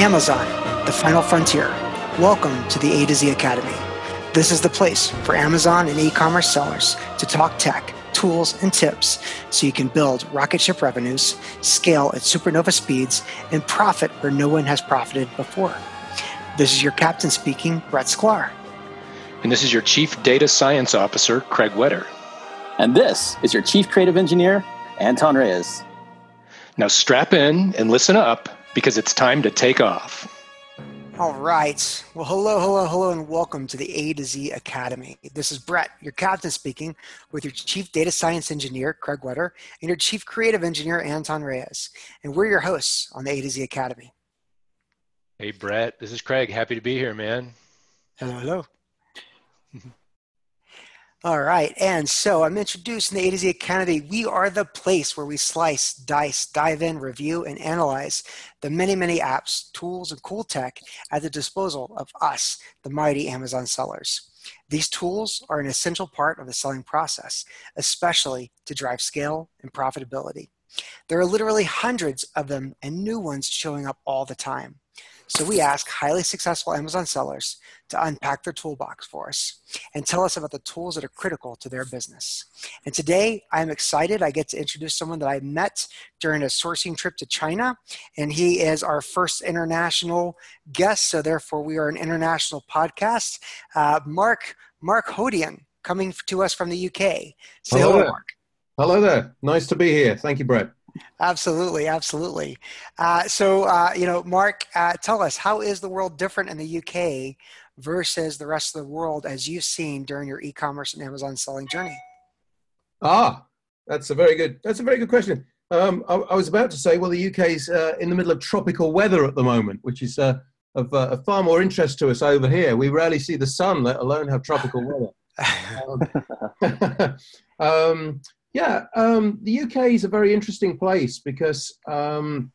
Amazon, the final frontier. Welcome to the A to Z Academy. This is the place for Amazon and e commerce sellers to talk tech, tools, and tips so you can build rocket ship revenues, scale at supernova speeds, and profit where no one has profited before. This is your captain speaking, Brett Sklar. And this is your Chief Data Science Officer, Craig Wetter. And this is your Chief Creative Engineer, Anton Reyes. Now strap in and listen up because it's time to take off. All right. Well, hello, hello, hello, and welcome to the A to Z Academy. This is Brett, your captain speaking, with your Chief Data Science Engineer, Craig Wetter, and your Chief Creative Engineer, Anton Reyes. And we're your hosts on the A to Z Academy. Hey, Brett. This is Craig. Happy to be here, man. Hello, hello. All right. And so I'm introducing the A to Z Academy. We are the place where we slice, dice, dive in, review, and analyze the many, many apps, tools, and cool tech at the disposal of us, the mighty Amazon sellers. These tools are an essential part of the selling process, especially to drive scale and profitability. There are literally hundreds of them and new ones showing up all the time. So we ask highly successful Amazon sellers to unpack their toolbox for us and tell us about the tools that are critical to their business. And today I'm excited. I get to introduce someone that I met during a sourcing trip to China, and he is our first international guest. So therefore, we are an international podcast. Uh, Mark Mark Hodierne coming to us from the UK. Say hello, hello Mark. Hello there. Nice to be here. Thank you, Brett. Absolutely, absolutely. Uh, so, uh, you know, Mark, uh, tell us how is the world different in the UK versus the rest of the world as you've seen during your e-commerce and Amazon selling journey? Ah, that's a very good. That's a very good question. Um, I, I, was about to say, well, the UK is uh, in the middle of tropical weather at the moment, which is uh, of, uh, of, far more interest to us over here. We rarely see the sun, let alone have tropical weather. um, um, yeah, um, the UK is a very interesting place because um,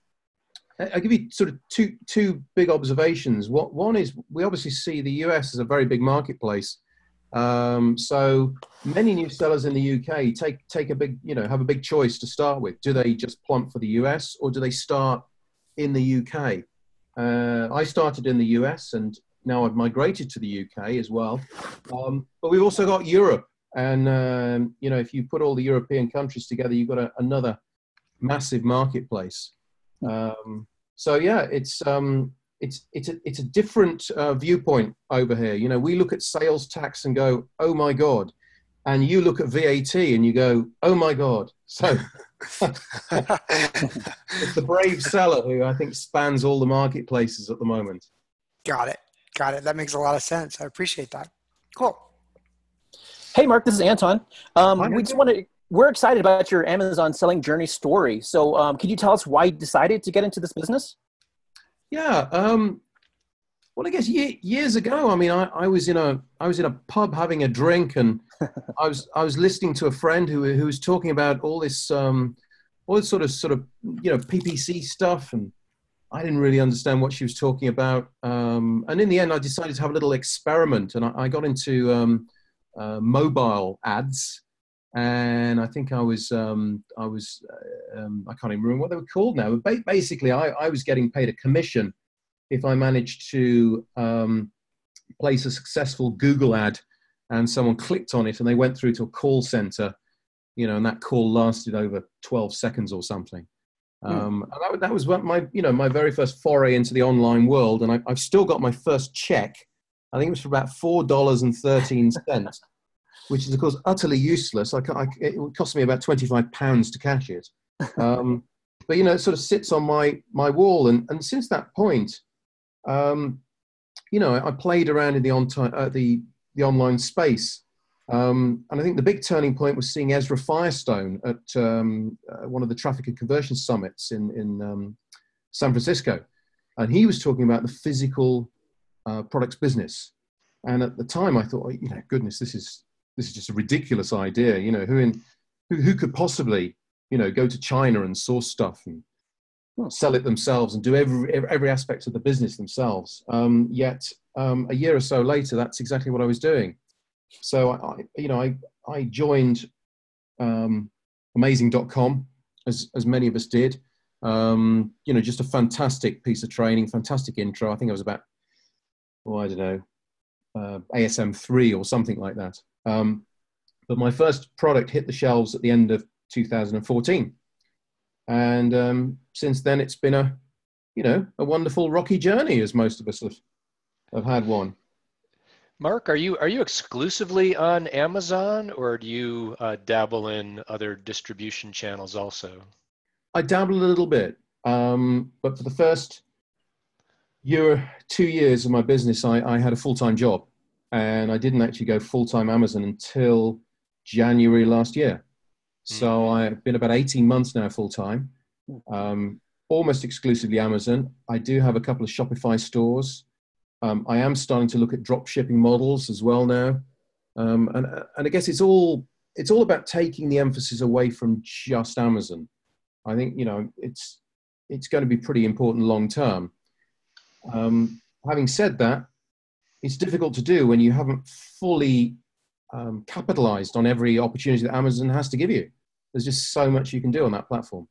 I'll give you sort of two two big observations. What one is we obviously see the US as a very big marketplace. Um, so many new sellers in the UK take take a big you know have a big choice to start with. Do they just plump for the US or do they start in the UK? Uh, I started in the US and now I've migrated to the UK as well. Um, but we've also got Europe and um, you know, if you put all the European countries together, you've got a, another massive marketplace. Um, so yeah, it's um, it's it's a it's a different uh, viewpoint over here. You know, we look at sales tax and go, oh my god, and you look at VAT and you go, oh my god. So it's the brave seller who I think spans all the marketplaces at the moment. Got it. Got it. That makes a lot of sense. I appreciate that. Cool. Hey, Mark, this is Anton. Um, we just want to. We're excited about your Amazon selling journey story. So, um, could you tell us why you decided to get into this business? Yeah. Um, well, I guess years ago. I mean, I, I, was in a I was in a pub having a drink, and I was I was listening to a friend who who was talking about all this um, all this sort of sort of you know PPC stuff, and I didn't really understand what she was talking about. Um, and in the end, I decided to have a little experiment, and I, I got into um, uh, mobile ads, and I think I was um, I was uh, um, I can't even remember what they were called now. But basically, I, I was getting paid a commission if I managed to um, place a successful Google ad, and someone clicked on it, and they went through to a call center, you know, and that call lasted over 12 seconds or something. Hmm. Um, and that, that was my, you know, my very first foray into the online world, and I, I've still got my first check I think it was for about four dollars and thirteen cents, which is of course utterly useless. I, I, it would cost me about twenty five pounds to cash it. Um, but you know, it sort of sits on my my wall, and and since that point, um, you know, I played around in the on uh, the the online space. Um, and I think the big turning point was seeing Ezra Firestone at um, uh, one of the traffic and conversion summits in, in um, San Francisco. And he was talking about the physical uh, products business. And at the time, I thought, you know, goodness, this is this is just a ridiculous idea. You know, who in who, who could possibly, you know, go to China and source stuff and sell it themselves and do every every aspect of the business themselves. Um, yet um, a year or so later, that's exactly what I was doing. So I, you know, I I joined um, Amazing.com as as many of us did, Um, you know, just a fantastic piece of training, fantastic intro. I think I was about, oh, I don't know, uh, ASM three or something like that. Um, but my first product hit the shelves at the end of 2014, and um, since then it's been a, you know, a wonderful rocky journey, as most of us have, have had one. Mark, are you are you exclusively on Amazon, or do you uh, dabble in other distribution channels also? I dabble a little bit, um, but for the first year, two years of my business, I, I had a full time job, and I didn't actually go full time Amazon until January last year. So mm-hmm. I've been about eighteen months now full time, um, almost exclusively Amazon. I do have a couple of Shopify stores. Um, I am starting to look at drop shipping models as well now, um, and and I guess it's all it's all about taking the emphasis away from just Amazon. I think you know it's it's going to be pretty important long term. Um, having said that, it's difficult to do when you haven't fully um, capitalized on every opportunity that Amazon has to give you. There's just so much you can do on that platform.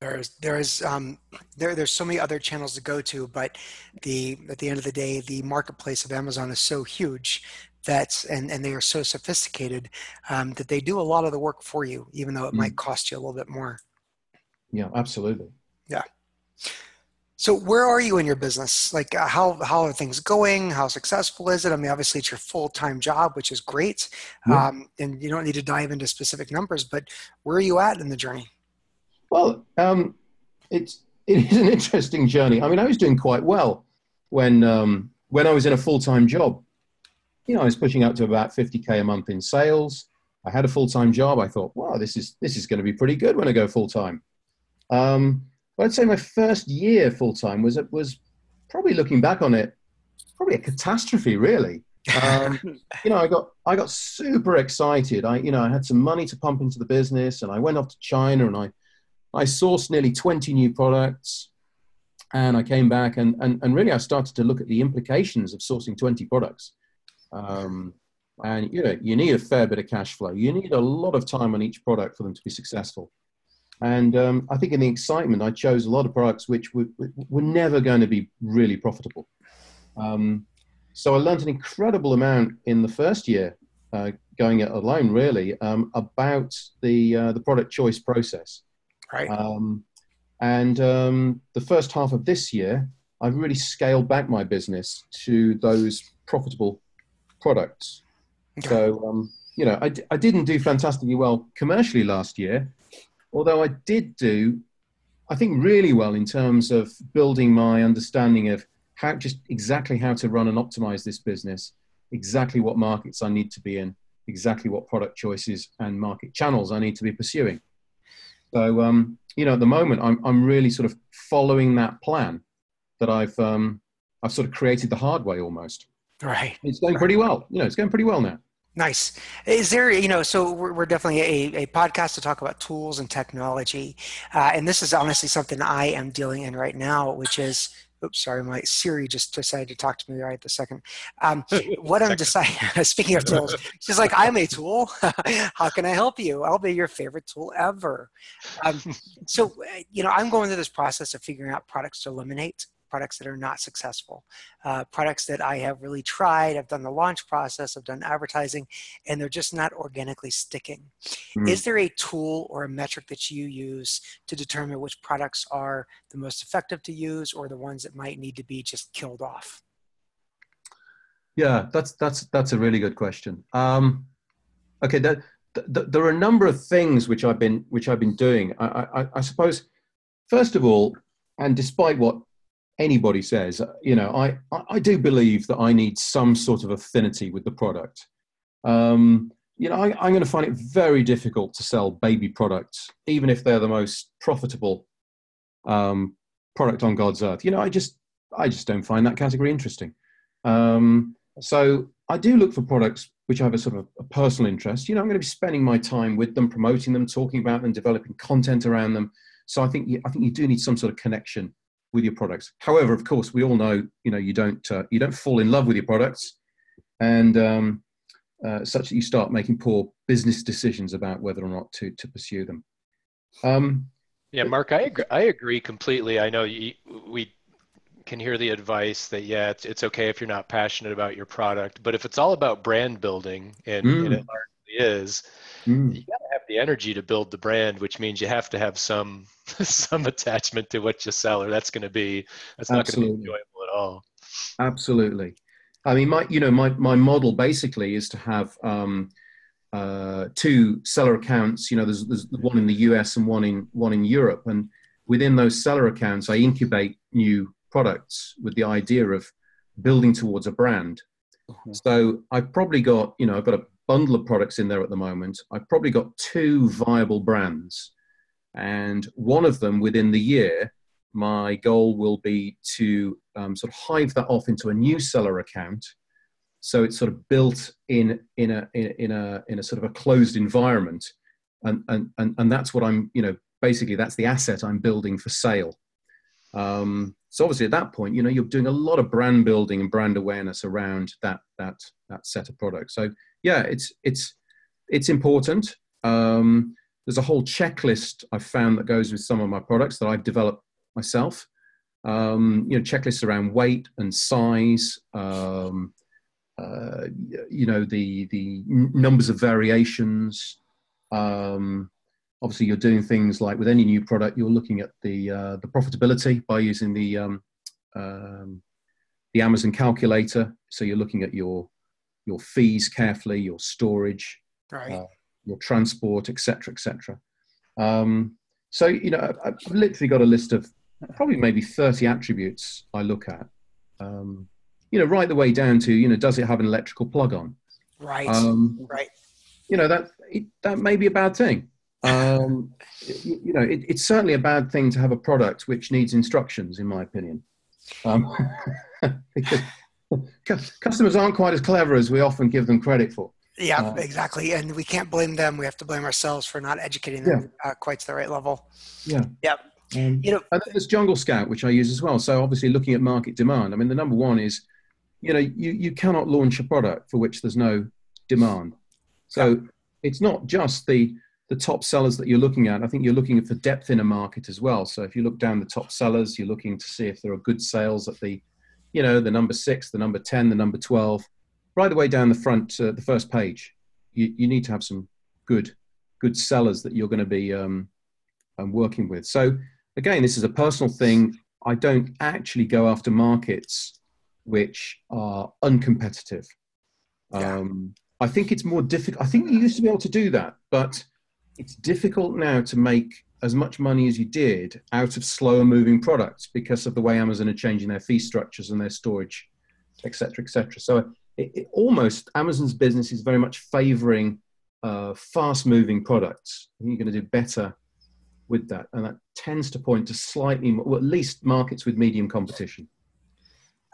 There's there's um, there there's so many other channels to go to, but the at the end of the day, the marketplace of Amazon is so huge that and and they are so sophisticated um, that they do a lot of the work for you, even though it mm. might cost you a little bit more. Yeah, absolutely. Yeah. So where are you in your business? Like uh, how how are things going? How successful is it? I mean, obviously it's your full time job, which is great, yeah. um, and you don't need to dive into specific numbers. But where are you at in the journey? Well, um, it's it is an interesting journey. I mean, I was doing quite well when um, when I was in a full time job. You know, I was pushing up to about 50k a month in sales. I had a full time job. I thought, wow, this is this is going to be pretty good when I go full time. Um, I'd say my first year full time was was probably looking back on it, probably a catastrophe, really. Um, you know, I got I got super excited. I you know I had some money to pump into the business, and I went off to China and I I sourced nearly 20 new products and I came back and, and, and really I started to look at the implications of sourcing 20 products. Um, and you know, you need a fair bit of cash flow. You need a lot of time on each product for them to be successful. And um, I think in the excitement, I chose a lot of products which were, were never going to be really profitable. Um, so I learned an incredible amount in the first year, uh, going it alone, really, um, about the uh, the product choice process. Right. Um, and um, the first half of this year, I've really scaled back my business to those profitable products. Okay. So, um, you know, I, I didn't do fantastically well commercially last year, although I did do, I think, really well in terms of building my understanding of how just exactly how to run and optimize this business, exactly what markets I need to be in, exactly what product choices and market channels I need to be pursuing. So, um, you know, at the moment, I'm, I'm really sort of following that plan that I've, um, I've sort of created the hard way almost. Right. It's going pretty well. You know, it's going pretty well now. Nice. Is there, you know, so we're, we're definitely a, a podcast to talk about tools and technology. Uh, and this is honestly something I am dealing in right now, which is oops, sorry, my Siri just decided to talk to me right the second. Um, what I'm deciding, speaking of tools, she's like, I'm a tool. How can I help you? I'll be your favorite tool ever. Um, so, you know, I'm going through this process of figuring out products to eliminate products that are not successful, uh, products that I have really tried. I've done the launch process, I've done advertising, and they're just not organically sticking. Mm. Is there a tool or a metric that you use to determine which products are the most effective to use or the ones that might need to be just killed off? Yeah, that's that's that's a really good question. Um, okay, that, there are a number of things which I've been which I've been doing. I, I, I suppose, first of all, and despite what anybody says, you know, I, I do believe that I need some sort of affinity with the product. Um, you know, I, am going to find it very difficult to sell baby products, even if they're the most profitable um, product on God's earth. You know, I just, I just don't find that category interesting. Um, so I do look for products which have a sort of a personal interest. You know, I'm going to be spending my time with them, promoting them, talking about them, developing content around them. So I think, I think you do need some sort of connection with your products. However, of course, we all know you know you don't uh, you don't fall in love with your products, and um, uh, such that you start making poor business decisions about whether or not to to pursue them. Um, Yeah, Mark, I agree, I agree completely. I know you, we can hear the advice that yeah, it's it's okay if you're not passionate about your product, but if it's all about brand building, and, mm. and it is, mm. you gotta have the energy to build the brand, which means you have to have some some attachment to what you sell, or that's going to be that's not going to be enjoyable at all. Absolutely. I mean, my you know my my model basically is to have. Um, uh, two seller accounts. You know, there's, there's one in the US and one in one in Europe, and within those seller accounts, I incubate new products with the idea of building towards a brand. Mm-hmm. So I've probably got, you know, I've got a bundle of products in there at the moment. I've probably got two viable brands, and one of them within the year, my goal will be to um, sort of hive that off into a new seller account. So it's sort of built in in a in a in a sort of a closed environment, and and and, and that's what I'm, you know, basically that's the asset I'm building for sale. Um, so obviously at that point, you know, you're doing a lot of brand building and brand awareness around that that that set of products. So yeah, it's it's it's important. Um, there's a whole checklist I've found that goes with some of my products that I've developed myself. Um, you know, checklists around weight and size. Um, uh, you know, the the numbers of variations. Um, obviously you're doing things like with any new product you're looking at the uh, the profitability by using the um, um, the Amazon calculator so you're looking at your your fees carefully your storage right. uh, your transport etc etc um, so you know I've, I've, literally got a list of probably maybe 30 attributes I look at um, you know right the way down to you know does it have an electrical plug on? Right. Um, right. you know that it, that may be a bad thing. Um, you, you, know, it, it's certainly a bad thing to have a product which needs instructions, in my opinion. Um, because customers aren't quite as clever as we often give them credit for. Yeah, uh, exactly. And we can't blame them. We have to blame ourselves for not educating them yeah. uh, quite to the right level. Yeah. Yep. Um, you know, and there's Jungle Scout, which I use as well. So obviously, looking at market demand. I mean, the number one is, you know, you you cannot launch a product for which there's no demand. So yeah. it's not just the the top sellers that you're looking at, I think you're looking for depth in a market as well. So if you look down the top sellers, you're looking to see if there are good sales at the, you know, the number six, the number 10, the number 12, right the way down the front, uh, the first page. You, you need to have some good, good sellers that you're going to be um, um, working with. So again, this is a personal thing. I don't actually go after markets which are uncompetitive. Yeah. Um, I think it's more difficult. I think you used to be able to do that, but it's difficult now to make as much money as you did out of slower moving products because of the way Amazon are changing their fee structures and their storage, etc., etc. So it, it, almost Amazon's business is very much favoring uh, fast moving products. You're going to do better with that, and that tends to point to slightly, more, well, at least markets with medium competition.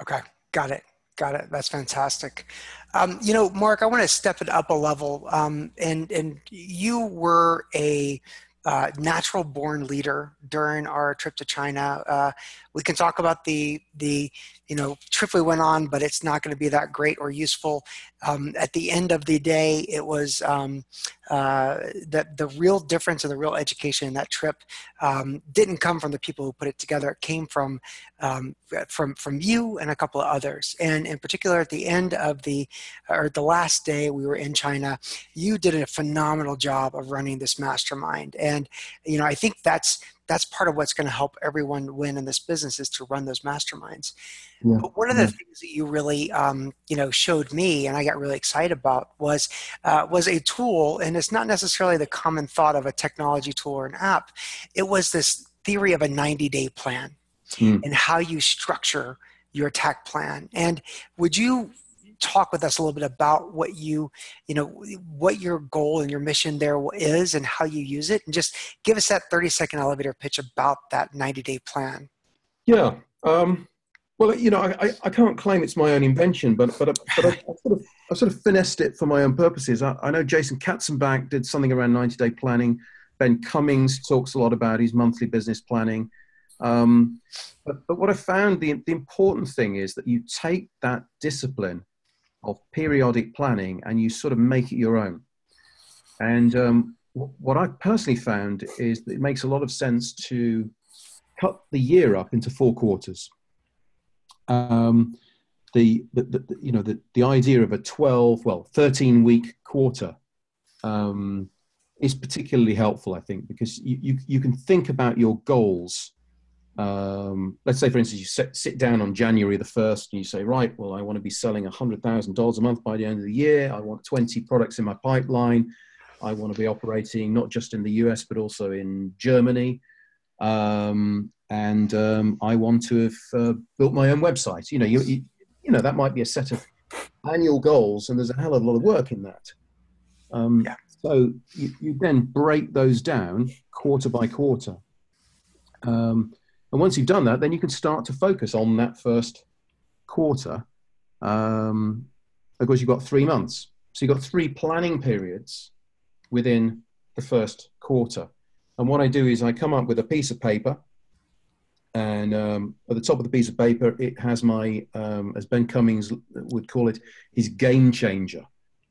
Okay, got it. Got it. That's fantastic. Um, you know, Mark, I want to step it up a level. Um, and and you were a uh, natural born leader during our trip to China. Uh, we can talk about the the you know trip we went on, but it's not going to be that great or useful. Um, at the end of the day, it was um, uh, the the real difference and the real education in that trip um, didn't come from the people who put it together. It came from um, from from you and a couple of others. And in particular, at the end of the or the last day we were in China, you did a phenomenal job of running this mastermind. And you know, I think that's that's part of what's going to help everyone win in this business is to run those masterminds. Yeah. But one of the yeah. things that you really, um, you know, showed me, and I got really excited about, was uh, was a tool, and it's not necessarily the common thought of a technology tool or an app. It was this theory of a 90 day plan mm. and how you structure your attack plan. And would you talk with us a little bit about what you you know what your goal and your mission there is and how you use it. And just give us that 30 second elevator pitch about that 90 day plan. Yeah um, well you know I, I can't claim it's my own invention but but, but I, I, sort of, I sort of finessed it for my own purposes. I, I know jason katzenbach did something around 90 day planning. Ben cummings talks a lot about his monthly business planning. Um, but, but what I found the, the important thing is that you take that discipline of periodic planning and you sort of make it your own. And um, what I personally found is that it makes a lot of sense to cut the year up into four quarters. Um, the, the, the, you know the, the idea of a 12 well 13 week quarter um, is particularly helpful i think because you, you, you can think about your goals um, let's say for instance you sit, sit down on january the 1st and you say right well i want to be selling $100000 a month by the end of the year i want 20 products in my pipeline i want to be operating not just in the us but also in germany um, and um, I want to have uh, built my own website. You know, you, you, you know that might be a set of annual goals, and there's a hell of a lot of work in that. Um, yeah. So you, you, then break those down quarter by quarter, um, and once you've done that, then you can start to focus on that first quarter. Um, because you've got three months, so you've got three planning periods within the first quarter. And what I do is I come up with a piece of paper and um, at the top of the piece of paper it has my um, as ben cummings would call it his game changer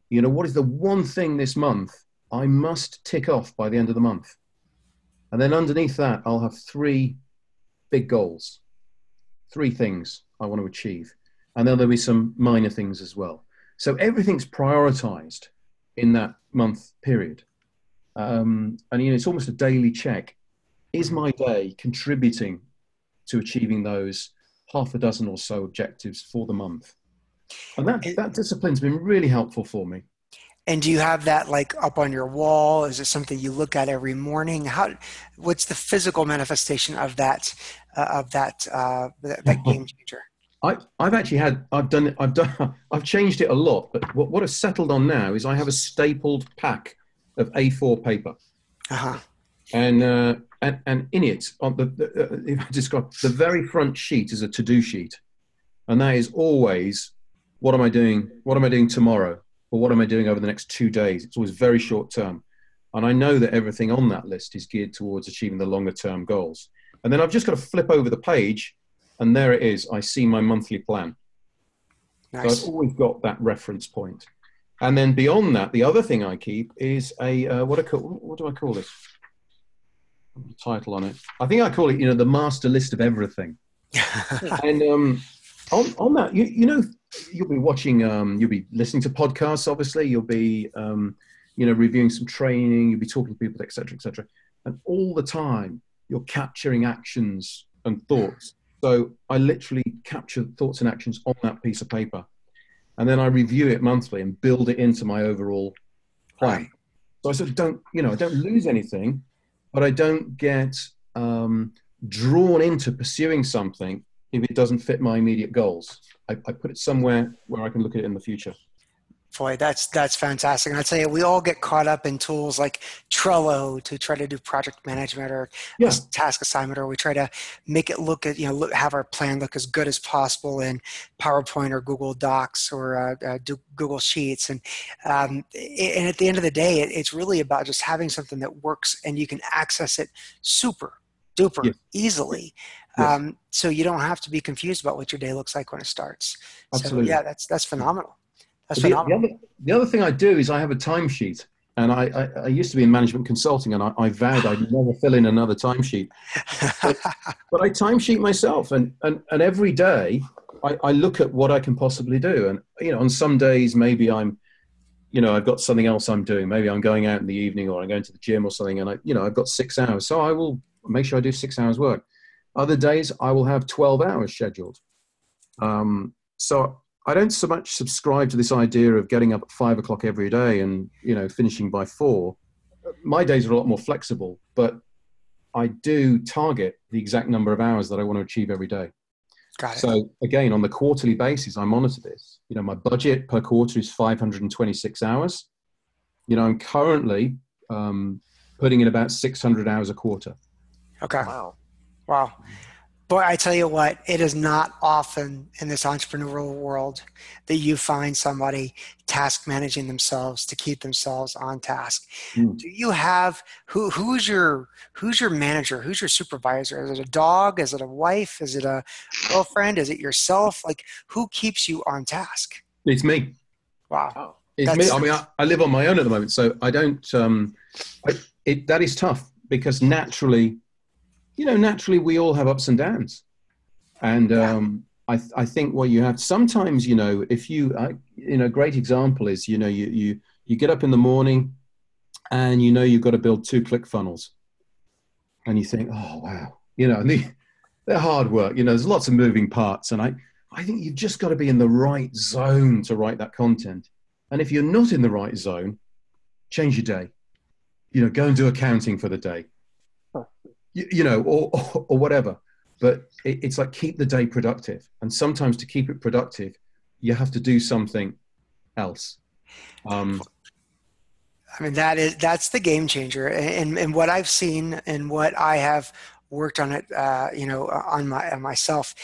you know what is the one thing this month i must tick off by the end of the month and then underneath that i'll have three big goals. Three things i want to achieve. And then there'll be some minor things as well. So everything's prioritized in that month period. Um, and you know it's almost a daily check. Is my day contributing to achieving those half a dozen or so objectives for the month. And that, that discipline's been really helpful for me. And do you have that like up on your wall? Is it something you look at every morning? How, what's the physical manifestation of that, uh, of that, uh, that, that game changer? I, I've actually had, I've done it, I've done, I've changed it a lot, but what, what I've settled on now is I have a stapled pack of A4 paper. Uh-huh. And uh, and, and in it, on the, the uh, if I describe the very front sheet is a to-do sheet, and that is always what am I doing? What am I doing tomorrow? Or what am I doing over the next two days? It's always very short term, and I know that everything on that list is geared towards achieving the longer term goals. And then I've just got to flip over the page, and there it is. I see my monthly plan. Nice. So I've always got that reference point. And then beyond that, the other thing I keep is a uh, what, I call, what do I call this? title on it. I think I call it, you know, the master list of everything. and um, on, on that, you, you know, you'll be watching, um, you'll be listening to podcasts, obviously, you'll be, um, you know, reviewing some training, you'll be talking to people, etc., etc. And all the time, you're capturing actions and thoughts. So I literally capture thoughts and actions on that piece of paper. And then I review it monthly and build it into my overall plan. So I sort of don't, you know, I don't lose anything but I don't get um, drawn into pursuing something if it doesn't fit my immediate goals. I, I, put it somewhere where I can look at it in the future. Boy, that's that's fantastic. And I tell you, we all get caught up in tools like Trello to try to do project management or yeah. task assignment, or we try to make it look at you know look, have our plan look as good as possible in PowerPoint or Google Docs or uh, uh, Google Sheets. And um, and at the end of the day, it, it's really about just having something that works and you can access it super duper yeah. easily. Um, so you don't have to be confused about what your day looks like when it starts. Absolutely. So yeah, that's that's phenomenal. That's the, the, other, the other thing I do is I have a timesheet. And I, I, I, used to be in management consulting, and I, I vowed I'd never fill in another timesheet. But, but I timesheet myself, and, and, and every day I, I look at what I can possibly do. And you know, on some days maybe I'm, you know, I've got something else I'm doing. Maybe I'm going out in the evening, or I'm going to the gym or something, and I, you know, I've got six hours, so I will make sure I do six hours work. Other days I will have twelve hours scheduled. Um, so I don't so much subscribe to this idea of getting up at five o'clock every day and you know finishing by four. My days are a lot more flexible, but I do target the exact number of hours that I want to achieve every day. Got it. So again, on the quarterly basis, I monitor this. You know, my budget per quarter is 526 hours. You know, I'm currently um, putting in about 600 hours a quarter. Okay. Wow. Wow. Boy, I tell you what, it is not often in this entrepreneurial world that you find somebody task managing themselves to keep themselves on task. Mm. Do you have who who's your who's your manager? Who's your supervisor? Is it a dog? Is it a wife? Is it a girlfriend? Is it yourself? Like who keeps you on task? It's me. Wow. it's me. I mean, I, I, live on my own at the moment, so I don't. Um, I, it that is tough because naturally, you know, naturally we all have ups and downs, and um, I, I think what you have sometimes, you know, if you, uh, you know, a great example is, you know, you you you get up in the morning, and you know you've got to build two click funnels, and you think, oh wow, you know, they, they're hard work. You know, there's lots of moving parts, and I I think you've just got to be in the right zone to write that content. And if you're not in the right zone, change your day. You know, go and do accounting for the day. You, you know, or, or, or whatever. But it, it's like keep the day productive. And sometimes to keep it productive, you have to do something else. Um, I mean that is that's the game changer, and and what I've seen and what I have worked on it, uh, you know, uh, on my on myself.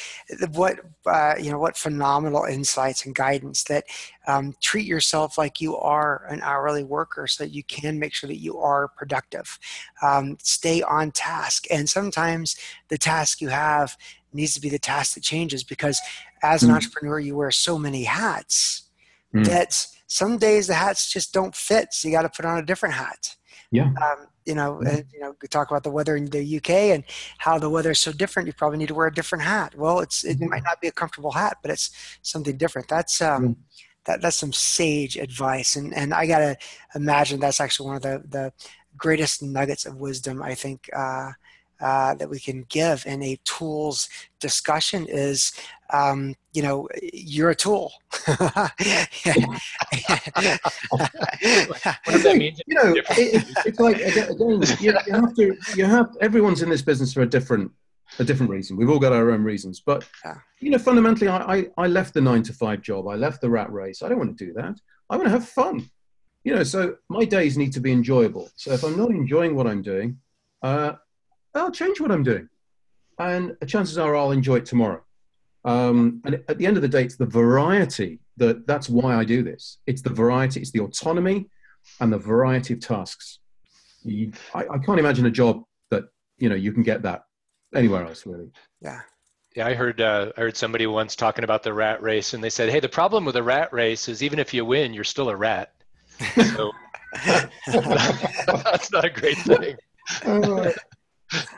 What uh, you know, what phenomenal insights and guidance that um, treat yourself like you are an hourly worker, so that you can make sure that you are productive. Um, stay on task, and sometimes the task you have needs to be the task that changes because as an mm. entrepreneur, you wear so many hats mm. that some days the hats just don't fit, so you got to put on a different hat. Yeah. Um, you know, and, you know, we talk about the weather in the UK and how the weather is so different. You probably need to wear a different hat. Well, it's it might not be a comfortable hat, but it's something different. That's um, that that's some sage advice, and and I gotta imagine that's actually one of the the greatest nuggets of wisdom I think uh, uh, that we can give in a tools discussion is um, you know you're a tool. What does that mean? you know it, it's like again you, you have to you have everyone's in this business for a different a different reason. We've all got our own reasons but you know fundamentally I, I, I left the nine to five job. I left the rat race. I don't want to do that. I want to have fun. You know so my days need to be enjoyable. So if i'm not enjoying what i'm doing uh, I'll change what I'm doing. And chances are I'll enjoy it tomorrow. Um, and at the end of the day, it's the variety that that's why I do this. It's the variety, it's the autonomy and the variety of tasks. You, I, I can't imagine a job that, you know, you can get that anywhere else really. Yeah. Yeah, I heard uh, I heard somebody once talking about the rat race, and they said, "Hey, the problem with a rat race is even if you win, you're still a rat." So that's not a great thing. Uh, yeah,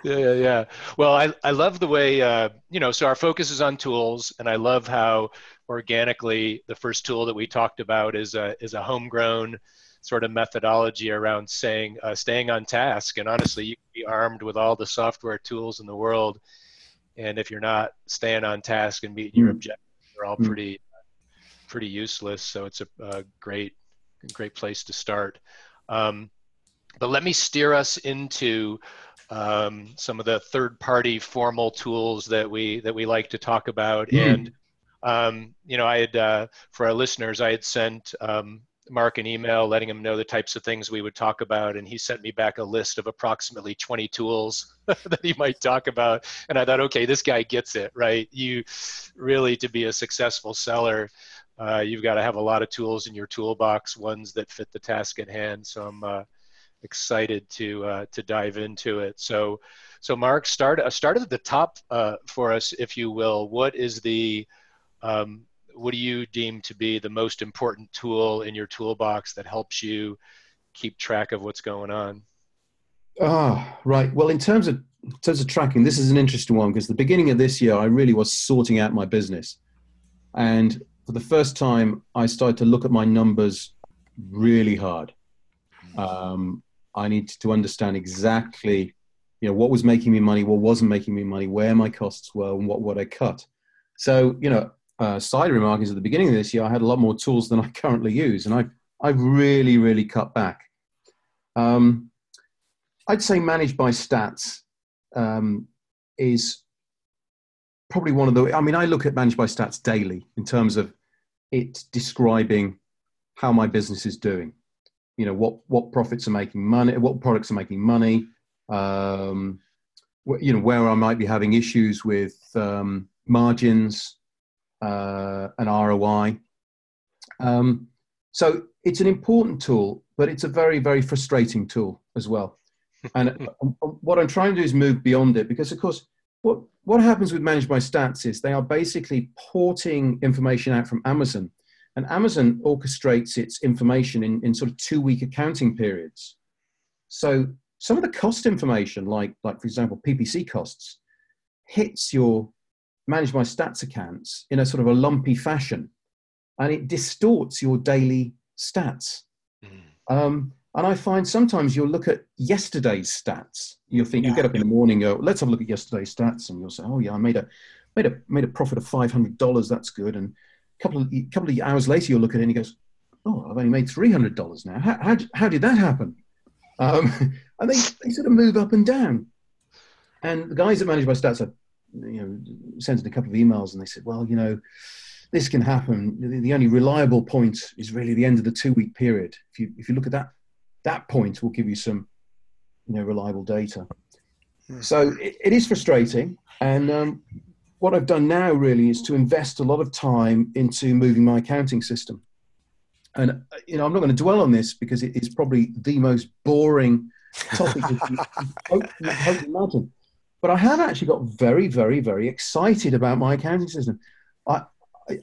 yeah, yeah. Well, I, I love the way, uh, you know, so our focus is on tools, and I love how organically the first tool that we talked about is a, is a homegrown sort of methodology around saying, uh, staying on task. And honestly, you can be armed with all the software tools in the world. And if you're not staying on task and meeting your mm. objectives, they're all mm. pretty, pretty useless. So it's a, a great, great place to start. Um, but let me steer us into um, some of the third-party formal tools that we that we like to talk about. Mm. And um, you know, I had uh, for our listeners, I had sent um, Mark an email letting him know the types of things we would talk about, and he sent me back a list of approximately 20 tools that he might talk about. And I thought, okay, this guy gets it, right? You really to be a successful seller. Uh, you've got to have a lot of tools in your toolbox, ones that fit the task at hand. So I'm uh, excited to uh, to dive into it. So, so Mark, start uh, start at the top uh, for us, if you will. What is the um, what do you deem to be the most important tool in your toolbox that helps you keep track of what's going on? Ah, oh, right. Well, in terms of in terms of tracking, this is an interesting one because the beginning of this year, I really was sorting out my business, and for the first time, I started to look at my numbers really hard. Um, I need to understand exactly, you know, what was making me money, what wasn't making me money, where my costs were, and what would I cut. So, you know, uh, side remark is at the beginning of this year, I had a lot more tools than I currently use, and I've I've really really cut back. Um, I'd say ManageByStats um, is probably one of the. I mean, I look at ManageByStats daily in terms of it describing how my business is doing you know what what profits are making money, what products are making money, um, you know where I might be having issues with um, margins uh, and ROI. Um, so it's an important tool, but it's a very very frustrating tool as well. and what I'm trying to do is move beyond it because, of course, what what happens with ManageByStats is they are basically porting information out from Amazon and Amazon orchestrates its information in, in sort of two week accounting periods. So some of the cost information, like, like for example, PPC costs, hits your ManageByStats accounts in a sort of a lumpy fashion and it distorts your daily stats. Mm. Um, and I find sometimes you'll look at yesterday's stats. You'll think yeah. you get up in the morning, go, let's have a look at yesterday's stats, and you'll say, oh yeah, I made a made a made a profit of five hundred dollars. That's good. And a couple of couple of hours later, you'll look at it and he goes, oh, I've only made three hundred dollars now. How, how how did that happen? Um, and they they sort of move up and down. And the guys that manage my stats are, you know, sent in a couple of emails and they said, well, you know, this can happen. The, the only reliable point is really the end of the two week period. If you if you look at that that point, will give you some, you know, reliable data. Hmm. So it, it is frustrating, and um, what I've done now really is to invest a lot of time into moving my accounting system. And uh, you know, I'm not going to dwell on this because it is probably the most boring topic you, hope, hope imagine. But I have actually got very, very, very excited about my accounting system. I,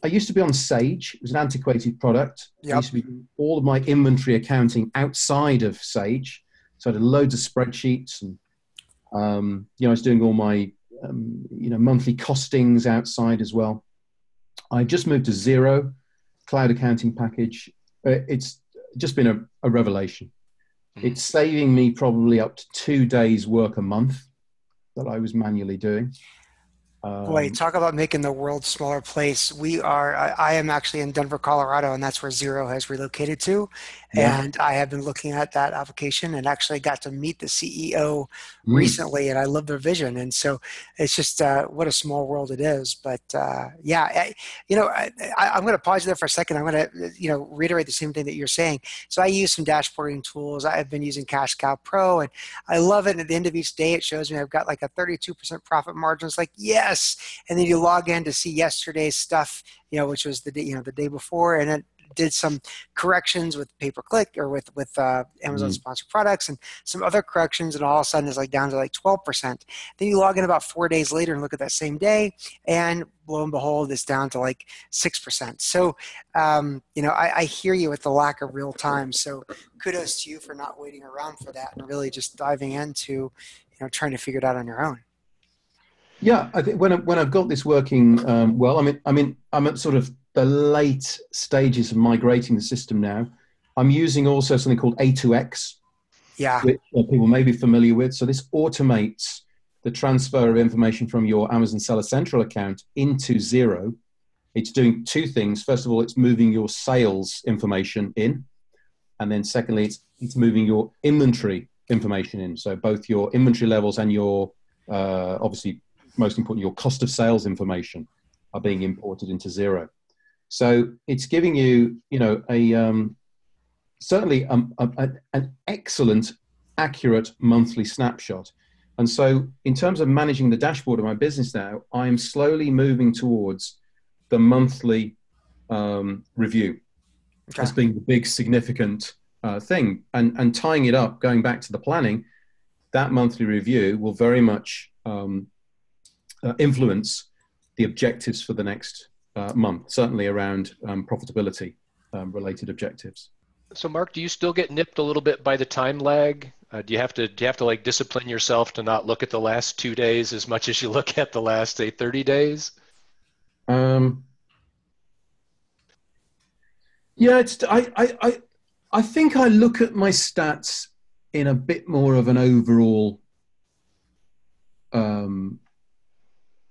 I used to be on Sage. It was an antiquated product. Yep. I used to be all of my inventory accounting outside of Sage. So I had loads of spreadsheets and, um, you know, I was doing all my um, you know, monthly costings outside as well. I just moved to Xero cloud accounting package. Uh, it's just been a, a revelation. Mm-hmm. It's saving me probably up to two days work a month that I was manually doing. Um, Boy, talk about making the world smaller place. We are, I, I, am actually in Denver, Colorado, and that's where Xero has relocated to. Yeah. And I have been looking at that application and actually got to meet the CEO mm. recently, and I love their vision. And so it's just uh, what a small world it is. But uh, yeah, I, you know, I, am going to pause there for a second. I'm going to, you know, reiterate the same thing that you're saying. So I use some dashboarding tools. I've been using Cash Cow Pro, and I love it. And at the end of each day, it shows me I've got like a 32% profit margin. It's like, yes and then you log in to see yesterday's stuff, you know, which was the day, you know, the day before, and it did some corrections with pay per click or with with uh, Amazon mm-hmm. sponsored products and some other corrections, and all of a sudden it's like down to like twelve percent. Then you log in about four days later and look at that same day, and lo and behold, it's down to like six percent. So, um, you know, I, I hear you with the lack of real time. So, kudos to you for not waiting around for that and really just diving into, you know, trying to figure it out on your own. Yeah, I think when I, when I've got this working um, well, I mean, I mean, I'm at sort of the late stages of migrating the system now. I'm using also something called A2X, yeah, which uh, people may be familiar with. So this automates the transfer of information from your Amazon Seller Central account into Xero. It's doing two things. First of all, it's moving your sales information in, and then secondly, it's it's moving your inventory information in. So both your inventory levels and your uh, obviously most important, your cost of sales information are being imported into Xero. So it's giving you, you know, a um, certainly um, a, a, an excellent, accurate monthly snapshot. And so, in terms of managing the dashboard of my business now, I'm slowly moving towards the monthly um, review okay. as being the big, significant uh, thing. And, and tying it up, going back to the planning, that monthly review will very much um, uh, influence the objectives for the next uh, month, certainly around um, profitability um, related objectives. So, Mark, do you still get nipped a little bit by the time lag? Uh, do you have to do you have to like discipline yourself to not look at the last two days as much as you look at the last say thirty days? Um, yeah, it's I, I I I think I look at my stats in a bit more of an overall um,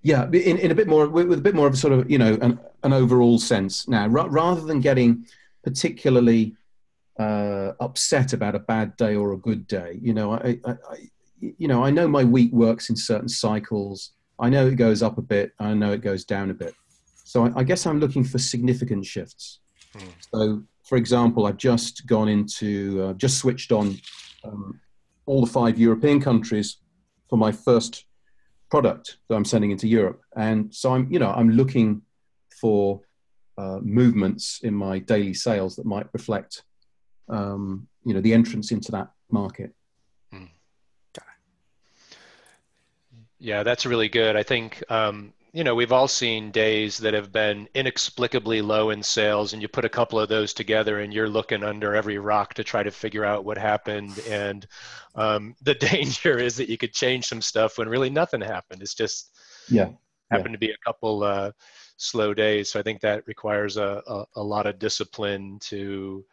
yeah, in, in a bit more with, a bit more of a sort of you know an, an overall sense now, r- rather than getting particularly uh, upset about a bad day or a good day. You know, I, I, I, you know I know my week works in certain cycles. I know it goes up a bit. I know it goes down a bit. So I, I guess I'm looking for significant shifts. Mm. So, for example, I've just gone into uh, just switched on um, all the five European countries for my first product that I'm sending into Europe. And so I'm, you know, I'm looking for uh, movements in my daily sales that might reflect, um, you know, the entrance into that market. Hmm. Yeah, that's really good. I think um, you know, we've all seen days that have been inexplicably low in sales, and you put a couple of those together, and you're looking under every rock to try to figure out what happened. And um, the danger is that you could change some stuff when really nothing happened. It's just yeah, happened yeah. to be a couple uh, slow days. So I think that requires a, a, a lot of discipline to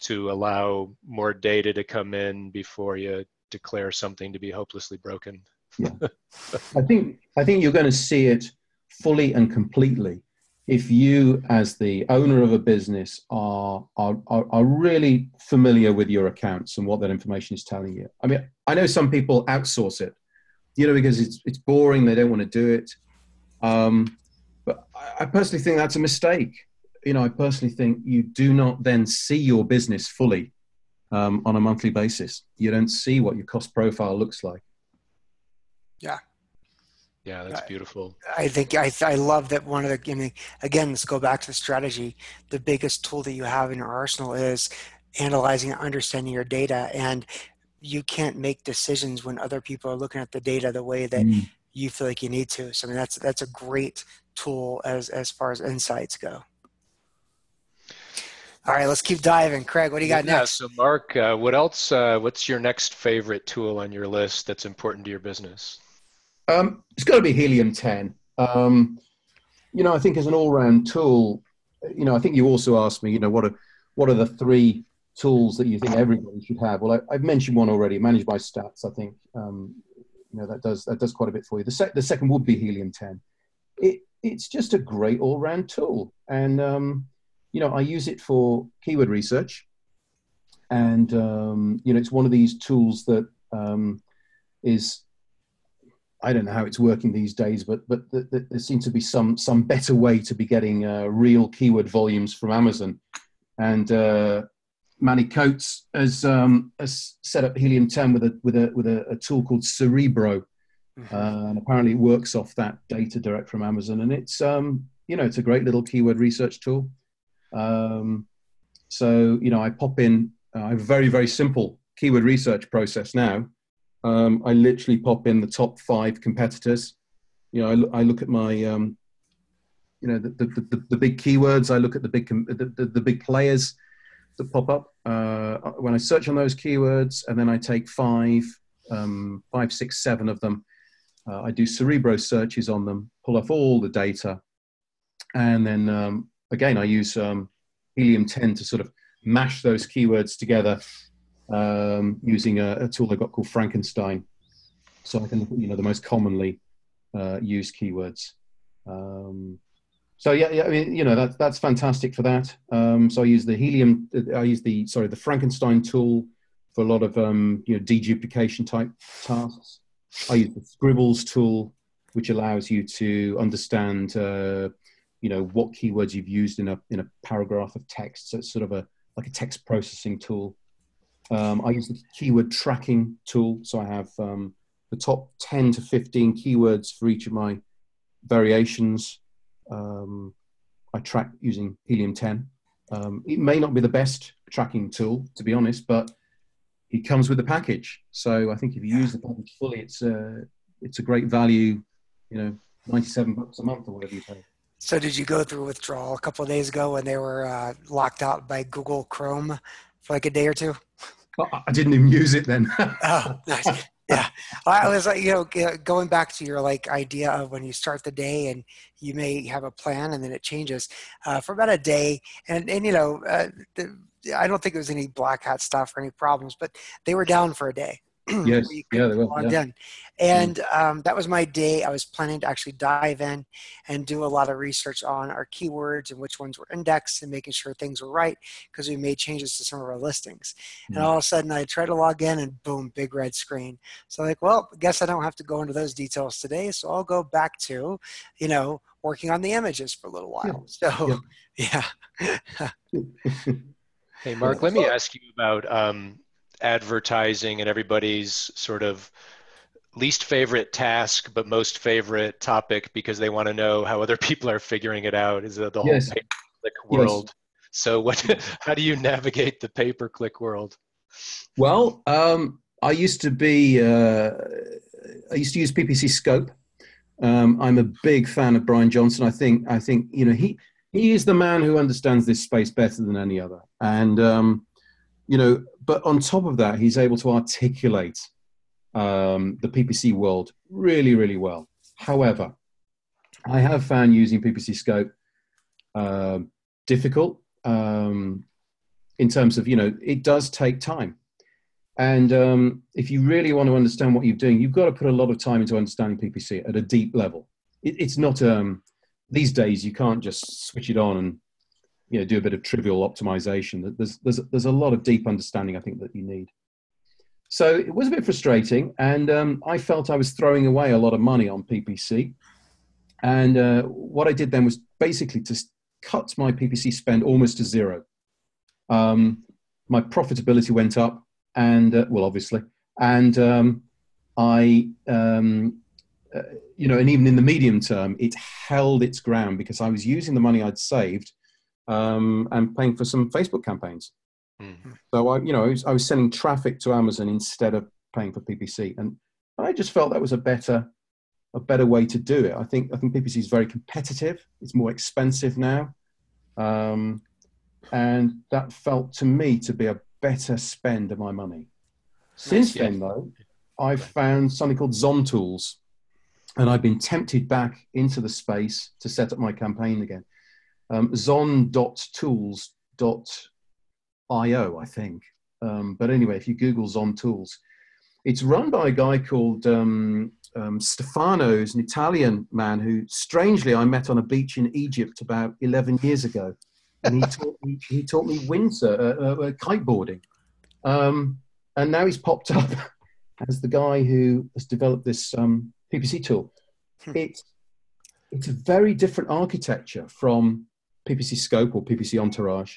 to allow more data to come in before you declare something to be hopelessly broken. yeah, I think I think you're going to see it fully and completely if you as the owner of a business are, are, are, really familiar with your accounts and what that information is telling you. I mean i know some people outsource it you know because it's, it's boring they don't want to do it. Um, but I, I personally think that's a mistake. You know i personally think you do not then see your business fully um, on a monthly basis. You don't see what your cost profile looks like. Yeah yeah, that's beautiful. I think I, I love that one of the, I mean, again, let's go back to the strategy. The biggest tool that you have in your arsenal is analyzing and understanding your data. And you can't make decisions when other people are looking at the data the way that mm. you feel like you need to. So I mean, that's, that's a great tool as, as far as insights go. All right, let's keep diving. Craig, what do you got yeah, next? So, Mark, uh, what else? Uh, what's your next favorite tool on your list that's important to your business? Um, it's got to be Helium 10. Um, you know, I think as an all-round tool, you know, I think you also asked me, you know, what are what are the three tools that you think everybody should have? Well, I, have mentioned one already. ManageByStats. I think um, you know that does that does quite a bit for you. The, the second would be Helium 10. It it's just a great all-round tool, and um, you know, I use it for keyword research, and um, you know, it's one of these tools that um, is I don't know how it's working these days, but but th- th- there seems to be some some better way to be getting uh, real keyword volumes from Amazon. And uh, Manny Coats has, um, has set up Helium 10 with a with a with a, a tool called Cerebro, mm-hmm. uh, and apparently it works off that data direct from Amazon. And it's um, you know it's a great little keyword research tool. Um, so you know I pop in. Uh, I have a very very simple keyword research process now um, I literally pop in the top five competitors. You know, I, I look at my, um, you know, the, the, the, the, big keywords. I look at the big the, the, the big players that pop up uh, when I search on those keywords, and then I take five, um, five, six, seven of them. Uh, I do Cerebro searches on them, pull off all the data, and then um, again I use um, Helium 10 to sort of mash those keywords together um, using a, a, tool I got called Frankenstein. So I can you know, the most commonly uh, used keywords. Um, so yeah, yeah, I mean, you know, that's, that's fantastic for that. Um, so I use the Helium, I use the, sorry, the Frankenstein tool for a lot of, um, you know, deduplication type tasks. I use the Scribbles tool, which allows you to understand, uh, you know, what keywords you've used in a, in a paragraph of text. So it's sort of a, like a text processing tool. Um, I use the keyword tracking tool. So I have um, the top 10 to 15 keywords for each of my variations. Um, I track using Helium 10. Um, it may not be the best tracking tool, to be honest, but it comes with the package. So I think if you use the package fully, it's a, it's a great value, you know, 97 bucks a month or whatever you pay. So did you go through withdrawal a couple of days ago when they were uh, locked out by Google Chrome for like a day or two? I didn't even use it then. oh, nice. Yeah, I was like, you know, going back to your like idea of when you start the day and you may have a plan and then it changes uh, for about a day, and and you know, uh, the, I don't think it was any black hat stuff or any problems, but they were down for a day. Yes, yeah, they will. Yeah. In. And um, that was my day. I was planning to actually dive in and do a lot of research on our keywords and which ones were indexed and making sure things were right because we made changes to some of our listings. Mm-hmm. And all of a sudden, I tried to log in and boom, big red screen. So I'm like, well, I guess I don't have to go into those details today. So I'll go back to, you know, working on the images for a little while. Yeah. So yeah. hey, Mark, let me ask you about. Um, advertising and everybody's sort of least favorite task but most favorite topic because they want to know how other people are figuring it out is the, the whole yes. pay-per-click world yes. so what how do you navigate the pay-per-click world well um, i used to be uh, i used to use ppc scope Um, I'm a big fan of Brian Johnson. I think I think you know he he is the man who understands this space better than any other. And um, you know, but on top of that, he's able to articulate um, the PPC world really, really well. However, I have found using PPC Scope uh, difficult um, in terms of you know it does take time. And um, if you really want to understand what you're doing, you've got to put a lot of time into understanding PPC at a deep level. It, it's not um, these days you can't just switch it on and you know do a bit of trivial optimization. There's there's there's a lot of deep understanding I think that you need. So it was a bit frustrating, and um, I felt I was throwing away a lot of money on PPC. And uh, what I did then was basically to cut my PPC spend almost to zero. Um, my profitability went up and uh, well, obviously, and um, I, um, uh, you know, and even in the medium term, it held its ground because I was using the money I'd saved um, and paying for some Facebook campaigns. Mm-hmm. So I, you know, I was, I was sending traffic to Amazon instead of paying for PPC, and I just felt that was a better a better way to do it. I think I think PPC is very competitive. It's more expensive now, um, and that felt to me to be a better spend of my money. Since yes, then, though, I've found something called Zon Tools, and I've been tempted back into the space to set up my campaign again. Um, Zon.tools.io, I think. Um, but anyway, if you Google Zon Tools, it's run by a guy called um, um, Stefano, who's an Italian man who, strangely, I met on a beach in Egypt about 11 years ago and he taught me, he taught me winter uh, uh, uh, kiteboarding. Um, and now he's popped up as the guy who has developed this um, PPC tool. Hmm. It, it's a very different architecture from PPC Scope or PPC Entourage.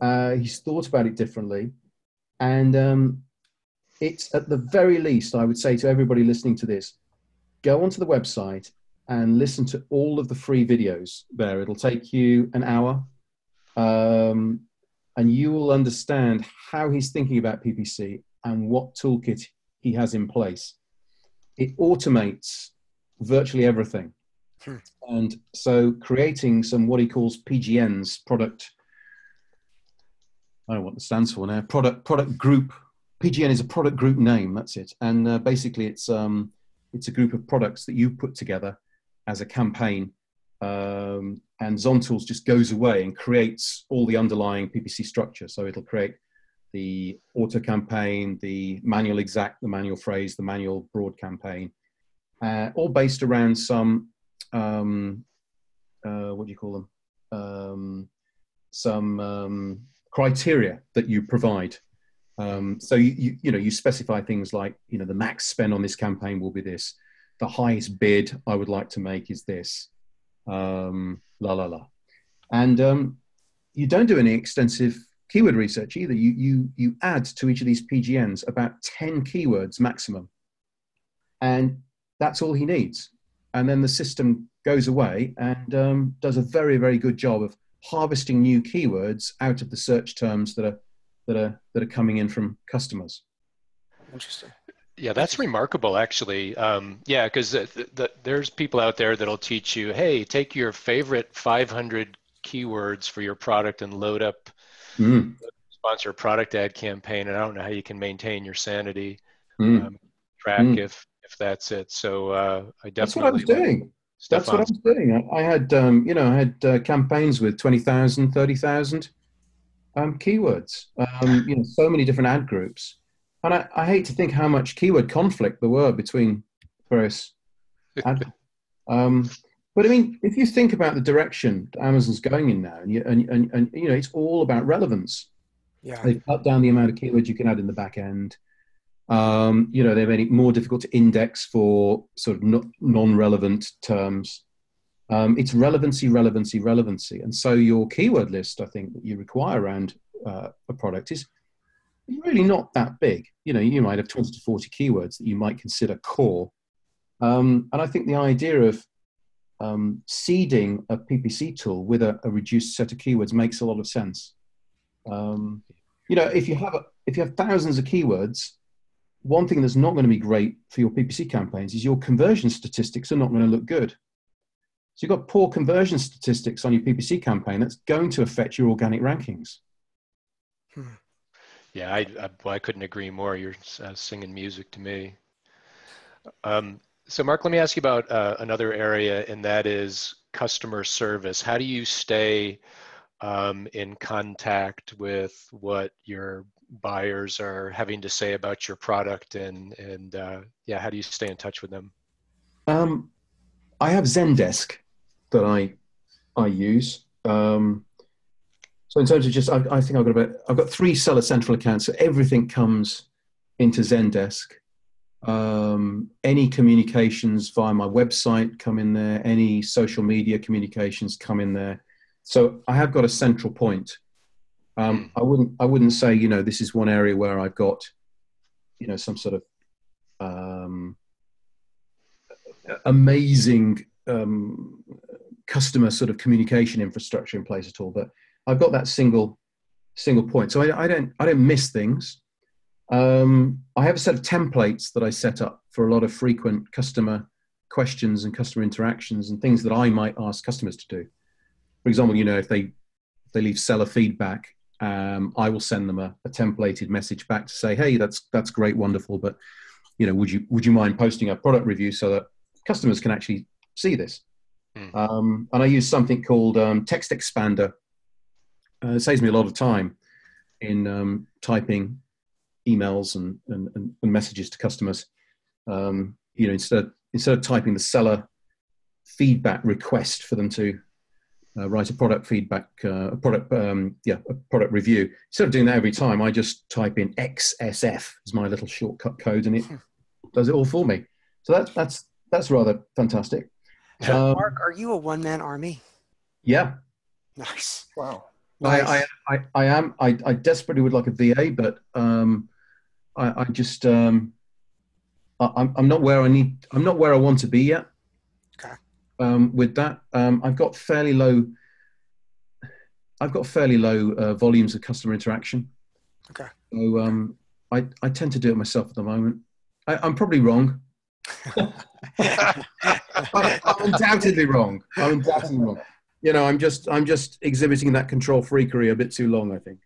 Uh, he's thought about it differently. And um, it's at the very least, I would say to everybody listening to this, go onto the website and listen to all of the free videos there. It'll take you an hour um, and you will understand how he's thinking about PPC and what toolkit he has in place. It automates virtually everything. And so creating some what he calls PGNs, product, I don't know what it stands for now, product, product group. PGN is a product group name, that's it. And uh, basically it's, um, it's a group of products that you put together as a campaign um, and ZonTools just goes away and creates all the underlying PPC structure. So it'll create the auto campaign, the manual exact, the manual phrase, the manual broad campaign, uh, all based around some, um, uh, what do you call them? Um, some um, criteria that you provide. Um, so you, you, you know you specify things like you know the max spend on this campaign will be this, the highest bid I would like to make is this, um, la la la. And you don't do any extensive keyword research either. You, you, you add to each of these PGNs about 10 keywords maximum. And that's all he needs. And then the system goes away and um, does a very, very good job of harvesting new keywords out of the search terms that are, that are, that are coming in from customers. Interesting. Yeah, that's remarkable, actually. Um, yeah, because the, the, there's people out there that'll teach you, hey, take your favorite 500 keywords for your product and load up mm. sponsor product ad campaign. And I don't know how you can maintain your sanity, mm. um, track mm. if if that's it. So uh, I definitely. That's what I was doing. That's what I was doing. I, I had, um, you know, I had uh, campaigns with 20,000, 30,000 um, keywords. Um, you know, so many different ad groups and I, I, hate to think how much keyword conflict there were between various. um, but I mean, if you think about the direction Amazon's going in now, and, you, and, and, and you know, it's all about relevance. Yeah. They've cut down the amount of keywords you can add in the back end. Um, you know, they've made it more difficult to index for sort of non-relevant terms. Um, it's relevancy, relevancy, relevancy, and so your keyword list, I think, that you require around uh, a product is really not that big. You know, you might have 20 to 40 keywords that you might consider core. Um, and I think the idea of um, seeding a PPC tool with a, a, reduced set of keywords makes a lot of sense. Um, you know, if you have a, if you have thousands of keywords, one thing that's not going to be great for your PPC campaigns is your conversion statistics are not going to look good. So you've got poor conversion statistics on your PPC campaign. That's going to affect your organic rankings. Hmm. Yeah, I, I, well, I, couldn't agree more. You're uh, singing music to me. Um, so, Mark, let me ask you about uh, another area, and that is customer service. How do you stay um, in contact with what your buyers are having to say about your product, and and uh, yeah, how do you stay in touch with them? Um, I have Zendesk that I I use. Um, so in terms of just, I, I, think I've got about I've got three Seller Central accounts. So everything comes into Zendesk. Um, any communications via my website come in there. Any social media communications come in there. So I have got a central point. Um, I wouldn't I wouldn't say you know this is one area where I've got you know some sort of um, amazing um, customer sort of communication infrastructure in place at all. But I've got that single single point, so I, I don't I don't miss things. Um, I have a set of templates that I set up for a lot of frequent customer questions and customer interactions and things that I might ask customers to do. For example, you know, if they if they leave seller feedback, um, I will send them a, a, templated message back to say, "Hey, that's that's great, wonderful, but you know, would you would you mind posting a product review so that customers can actually see this?" Mm. Um, and I use something called um, Text Expander. Uh, it saves me a lot of time in um, typing emails and, and, and, messages to customers. Um, you know, instead instead of typing the seller feedback request for them to uh, write a product feedback, uh, a product, um, yeah, a product review. Instead of doing that every time, I just type in XSF as my little shortcut code, and it hmm. does it all for me. So that's that's that's rather fantastic. Um, Mark, are you a one man army? Yeah. Nice. Wow. Nice. I, I, I, I, am. I, I desperately would like a VA, but um, I, I just um, I, I'm, I'm not where I need. I'm not where I want to be yet. Okay. Um, with that, um, I've got fairly low. I've got fairly low uh, volumes of customer interaction. Okay. So um, I, I tend to do it myself at the moment. I, I'm probably wrong. I'm, undoubtedly wrong. I'm undoubtedly wrong. You know, I'm just I'm just exhibiting that control freakery a bit too long. I think.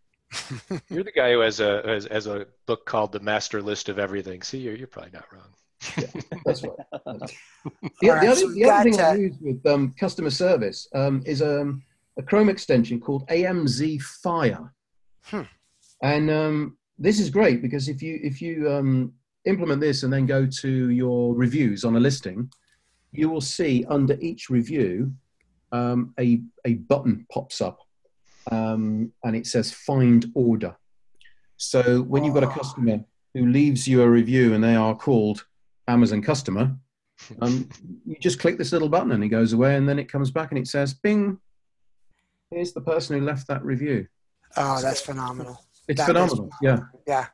You're the guy who has a has, has, a book called The Master List of Everything. See, you're, you're probably not wrong. Yeah, that's right. the, right, the, other, so the other thing I use with um, customer service um, is um, a Chrome extension called AMZ Fire, hmm. and um, this is great because if you if you um, implement this and then go to your reviews on a listing, you will see under each review um, a, a button pops up um, and it says find order. So when you've got a customer who leaves you a review and they are called Amazon customer, um, you just click this little button and it goes away and then it comes back and it says, bing, here's the person who left that review. Oh, that's phenomenal. It's that phenomenal. Yeah. Yeah.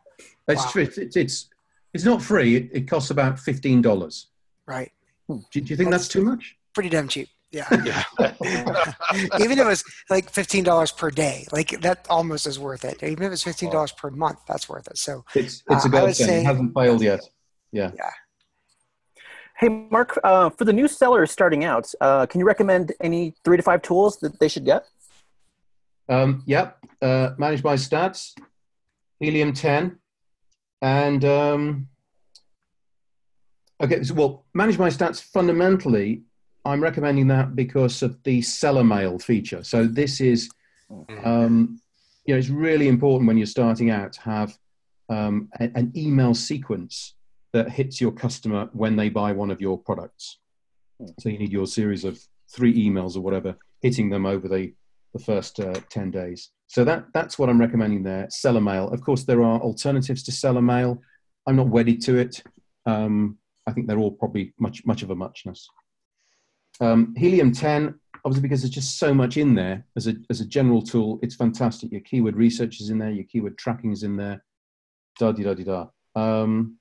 It's, wow. it's, it's, it's, it's not free. It, it costs about fifteen dollars. Right. Do, do, you think that's, that's, too much? Pretty damn cheap. Yeah. Even if it was like fifteen dollars per day, like that almost is worth it. Even if it's fifteen dollars per month, that's worth it. So it's it's uh, a good thing. It hasn't failed yet. Yeah. Yeah. Hey, Mark, uh, for the new sellers starting out, uh, can you recommend any three to five tools that they should get? Um, yep. Uh, ManageByStats, Helium 10, and um, okay, so, well, ManageByStats fundamentally. I'm recommending that because of the seller mail feature. So this is, um, you know, it's really important when you're starting out to have um, an email sequence that hits your customer when they buy one of your products. So you need your series of three emails or whatever hitting them over the the first uh, 10 days. So that, that's what I'm recommending there. Seller mail. Of course, there are alternatives to seller mail. I'm not wedded to it. Um, I think they're all probably much, much of a muchness. Um, Helium 10, obviously because there's just so much in there as a, as a general tool, it's fantastic. Your keyword research is in there, your keyword tracking is in there, da da da da. Um,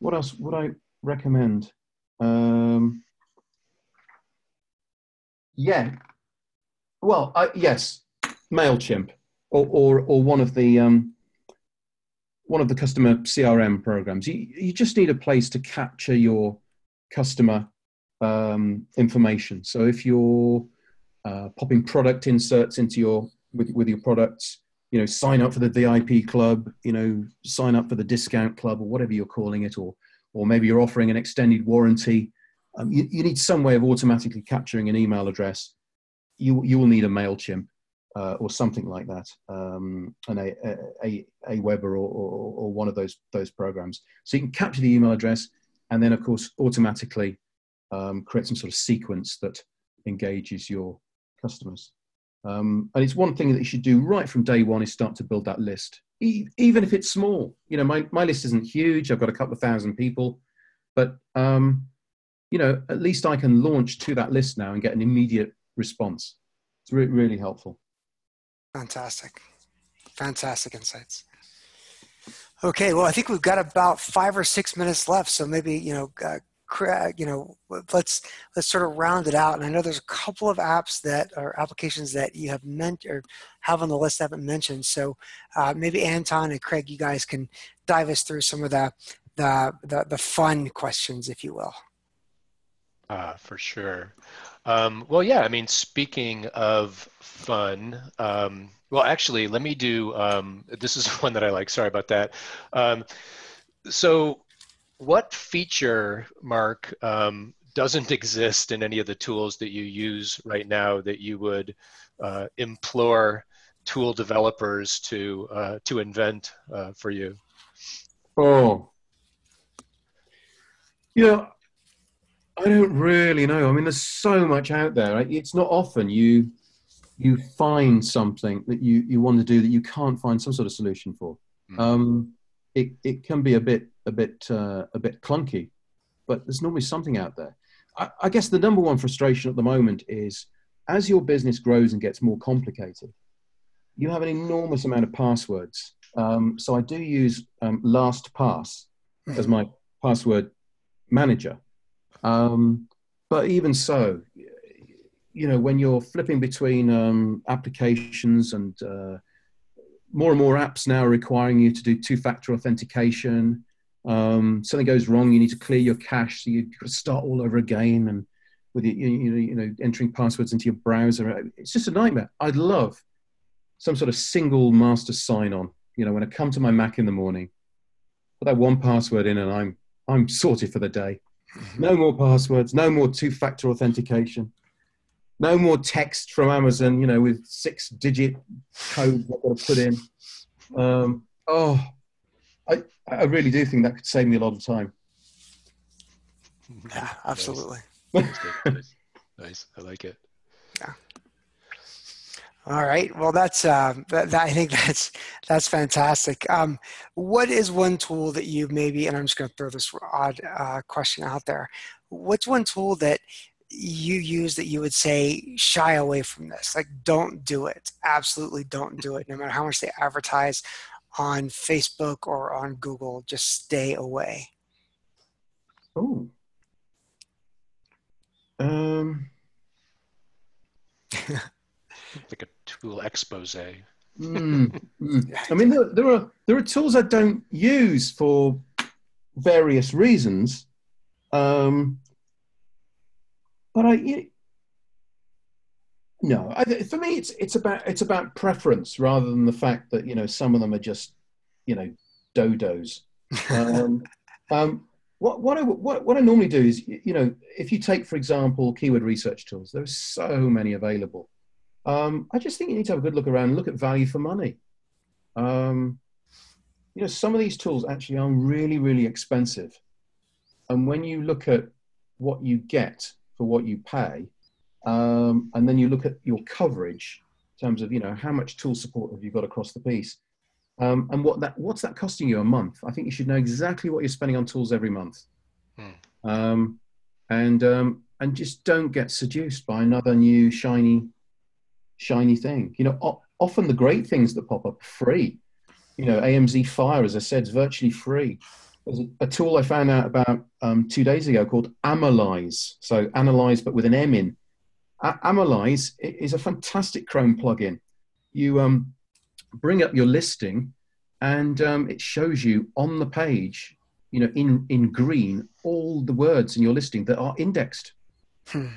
what else would I recommend? Um, yeah, well, yes, Mailchimp, or, or or one of the um, one of the customer CRM programs. You, you just need a place to capture your customer um, information. So if you're uh, popping product inserts into your with, with your products, you know, sign up for the VIP club, you know, sign up for the discount club or whatever you're calling it, or or maybe you're offering an extended warranty. Um, you, you, need some way of automatically capturing an email address. You you will need a Mailchimp uh, or something like that, um, and a a, AWeber or, or, or one of those those programs. So you can capture the email address, and then of course automatically um, create some sort of sequence that engages your customers. Um, and it's one thing that you should do right from day one is start to build that list, e- even if it's small. You know, my, my list isn't huge. I've got a couple of thousand people, but um, you know, at least I can launch to that list now and get an immediate response. It's re- really helpful. Fantastic, fantastic insights. Okay, well, I think we've got about five or six minutes left, so maybe you know, uh, you know let's let's sort of round it out and i know there's a couple of apps that are applications that you have meant or have on the list I haven't mentioned so uh, maybe anton and craig you guys can dive us through some of the the the, the fun questions if you will. Uh, for sure. Um, well yeah i mean speaking of fun um, well actually let me do um, this is one that i like sorry about that. Um, so what feature, Mark, um, doesn't exist in any of the tools that you use right now that you would uh, implore tool developers to uh, to invent uh, for you? Oh, you know, I don't really know. I mean, there's so much out there. It's not often you you find something that you you want to do that you can't find some sort of solution for. Mm. Um, it it can be a bit a bit uh, a bit clunky, but there's normally something out there. I, I guess the number one frustration at the moment is as your business grows and gets more complicated, you have an enormous amount of passwords. Um, so I do use um, LastPass as my password manager. Um, but even so, you know, when you're flipping between um, applications and uh, more and more apps now are requiring you to do two-factor authentication. Um, something goes wrong, you need to clear your cache, so you've got to start all over again, and with you, you, you know entering passwords into your browser. It's just a nightmare. I'd love some sort of single master sign-on. You know, when I come to my Mac in the morning, put that one password in, and I'm I'm sorted for the day. No more passwords, no more two-factor authentication no more text from Amazon, you know, with six digit codes I've got to put in. Um, oh, I, I really do think that could save me a lot of time. Yeah, absolutely. Nice. nice. I like it. Yeah. All right. Well, that's uh, that, that, I think that's that's fantastic. Um, what is one tool that you maybe, and I'm just going to throw this odd uh, question out there. What's one tool that you use that you would say shy away from this. Like don't do it. Absolutely don't do it no matter how much they advertise on facebook or on google just stay away. Oh um. Like a tool expose. Mm, mm. i mean there, there are there are tools i don't use for various reasons. Um but I, you, no, I, for me, it's it's about it's about preference rather than the fact that you know some of them are just you know dodos. Um, um, what what I what, what I normally do is you know if you take for example keyword research tools, there are so many available. Um, I just think you need to have a good look around, and look at value for money. Um, you know, some of these tools actually are really really expensive, and when you look at what you get for what you pay. Um, and then you look at your coverage in terms of, you know, how much tool support have you got across the piece? Um, and what that, what's that costing you a month? I think you should know exactly what you're spending on tools every month. Hmm. Um, and, um, and just don't get seduced by another new shiny, shiny thing. You know, o- often the great things that pop up are free. You know, AMZ Fire, as I said, is virtually free. There's a, a tool I found out about um, two days ago called Amalyze. So analyze, but with an M in. A- Amalyze is a fantastic Chrome plugin. You um, bring up your listing and um, it shows you on the page, you know, in in green, all the words in your listing that are indexed. Hmm.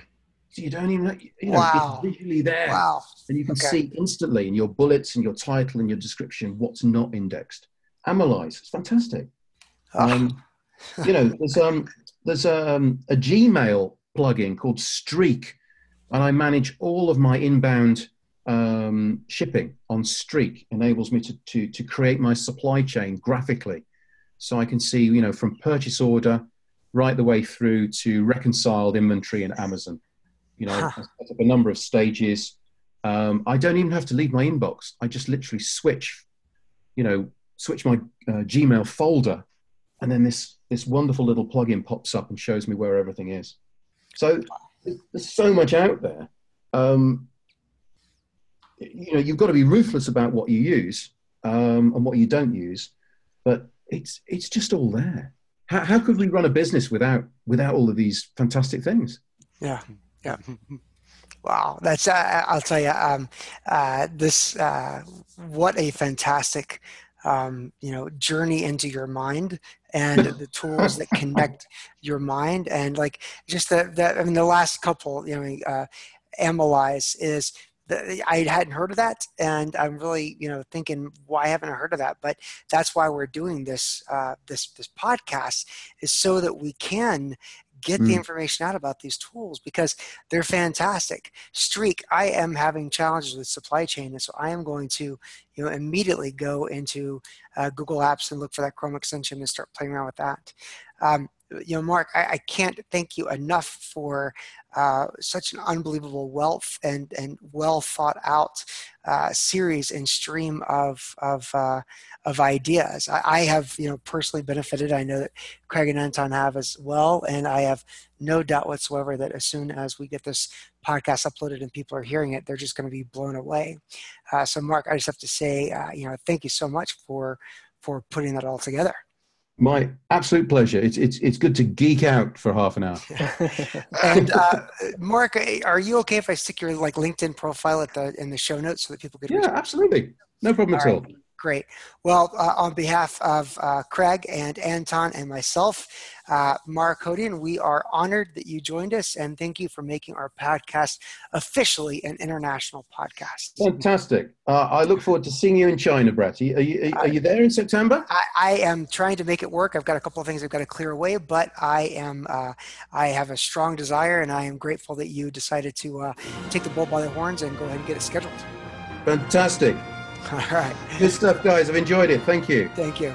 So you don't even, you know, wow. it's visually there, wow. and you can okay. see instantly in your bullets and your title and your description what's not indexed. Amalyze, it's fantastic. Oh. Um, you know, there's um, there's um, a Gmail plugin called Streak, and I manage all of my inbound um, shipping on Streak. Enables me to, to to create my supply chain graphically, so I can see you know from purchase order right the way through to reconciled inventory in Amazon. You know, huh. I set up a number of stages. Um, I don't even have to leave my inbox. I just literally switch, you know, switch my uh, Gmail folder, and then this this wonderful little plugin pops up and shows me where everything is. So there's so much out there. Um, you know, you've got to be ruthless about what you use um, and what you don't use, but it's it's just all there. How, how could we run a business without without all of these fantastic things? Yeah, yeah. Wow, that's uh, I'll tell you. Um, uh, this uh, what a fantastic um, you know journey into your mind and the tools that connect your mind. And like just the, the I mean the last couple you know uh, Amalyze is the, I hadn't heard of that. And I'm really you know thinking why haven't I heard of that? But that's why we're doing this uh, this this podcast is so that we can get mm. the information out about these tools because they're fantastic. Streak, I am having challenges with supply chain, and so I am going to, you know, immediately go into uh, Google Apps and look for that Chrome extension and start playing around with that. Um, you know, Mark, I, I, can't thank you enough for uh, such an unbelievable wealth and and well thought out uh, series and stream of of uh, of ideas. I, I, have you know personally benefited. I know that Craig and Anton have as well, and I have no doubt whatsoever that as soon as we get this podcast uploaded and people are hearing it, they're just going to be blown away. Uh, so, Mark, I just have to say, uh, you know, thank you so much for for putting that all together. My absolute pleasure. It's it's it's good to geek out for half an hour. and uh, Mark, are you okay if I stick your like LinkedIn profile at the in the show notes so that people can? Yeah, absolutely. No problem all at all. Great. Well, uh, on behalf of uh, Craig and Anton and myself, uh, Mark Hodierne, we are honored that you joined us and thank you for making our podcast officially an international podcast. Fantastic. Uh, I look forward to seeing you in China, Brett. Are you, are you, are you there in September? I, I, am trying to make it work. I've got a couple of things I've got to clear away, but I am uh, I have a strong desire and I am grateful that you decided to uh, take the bull by the horns and go ahead and get it scheduled. Fantastic. All right. Good stuff, guys. I've enjoyed it. Thank you. Thank you.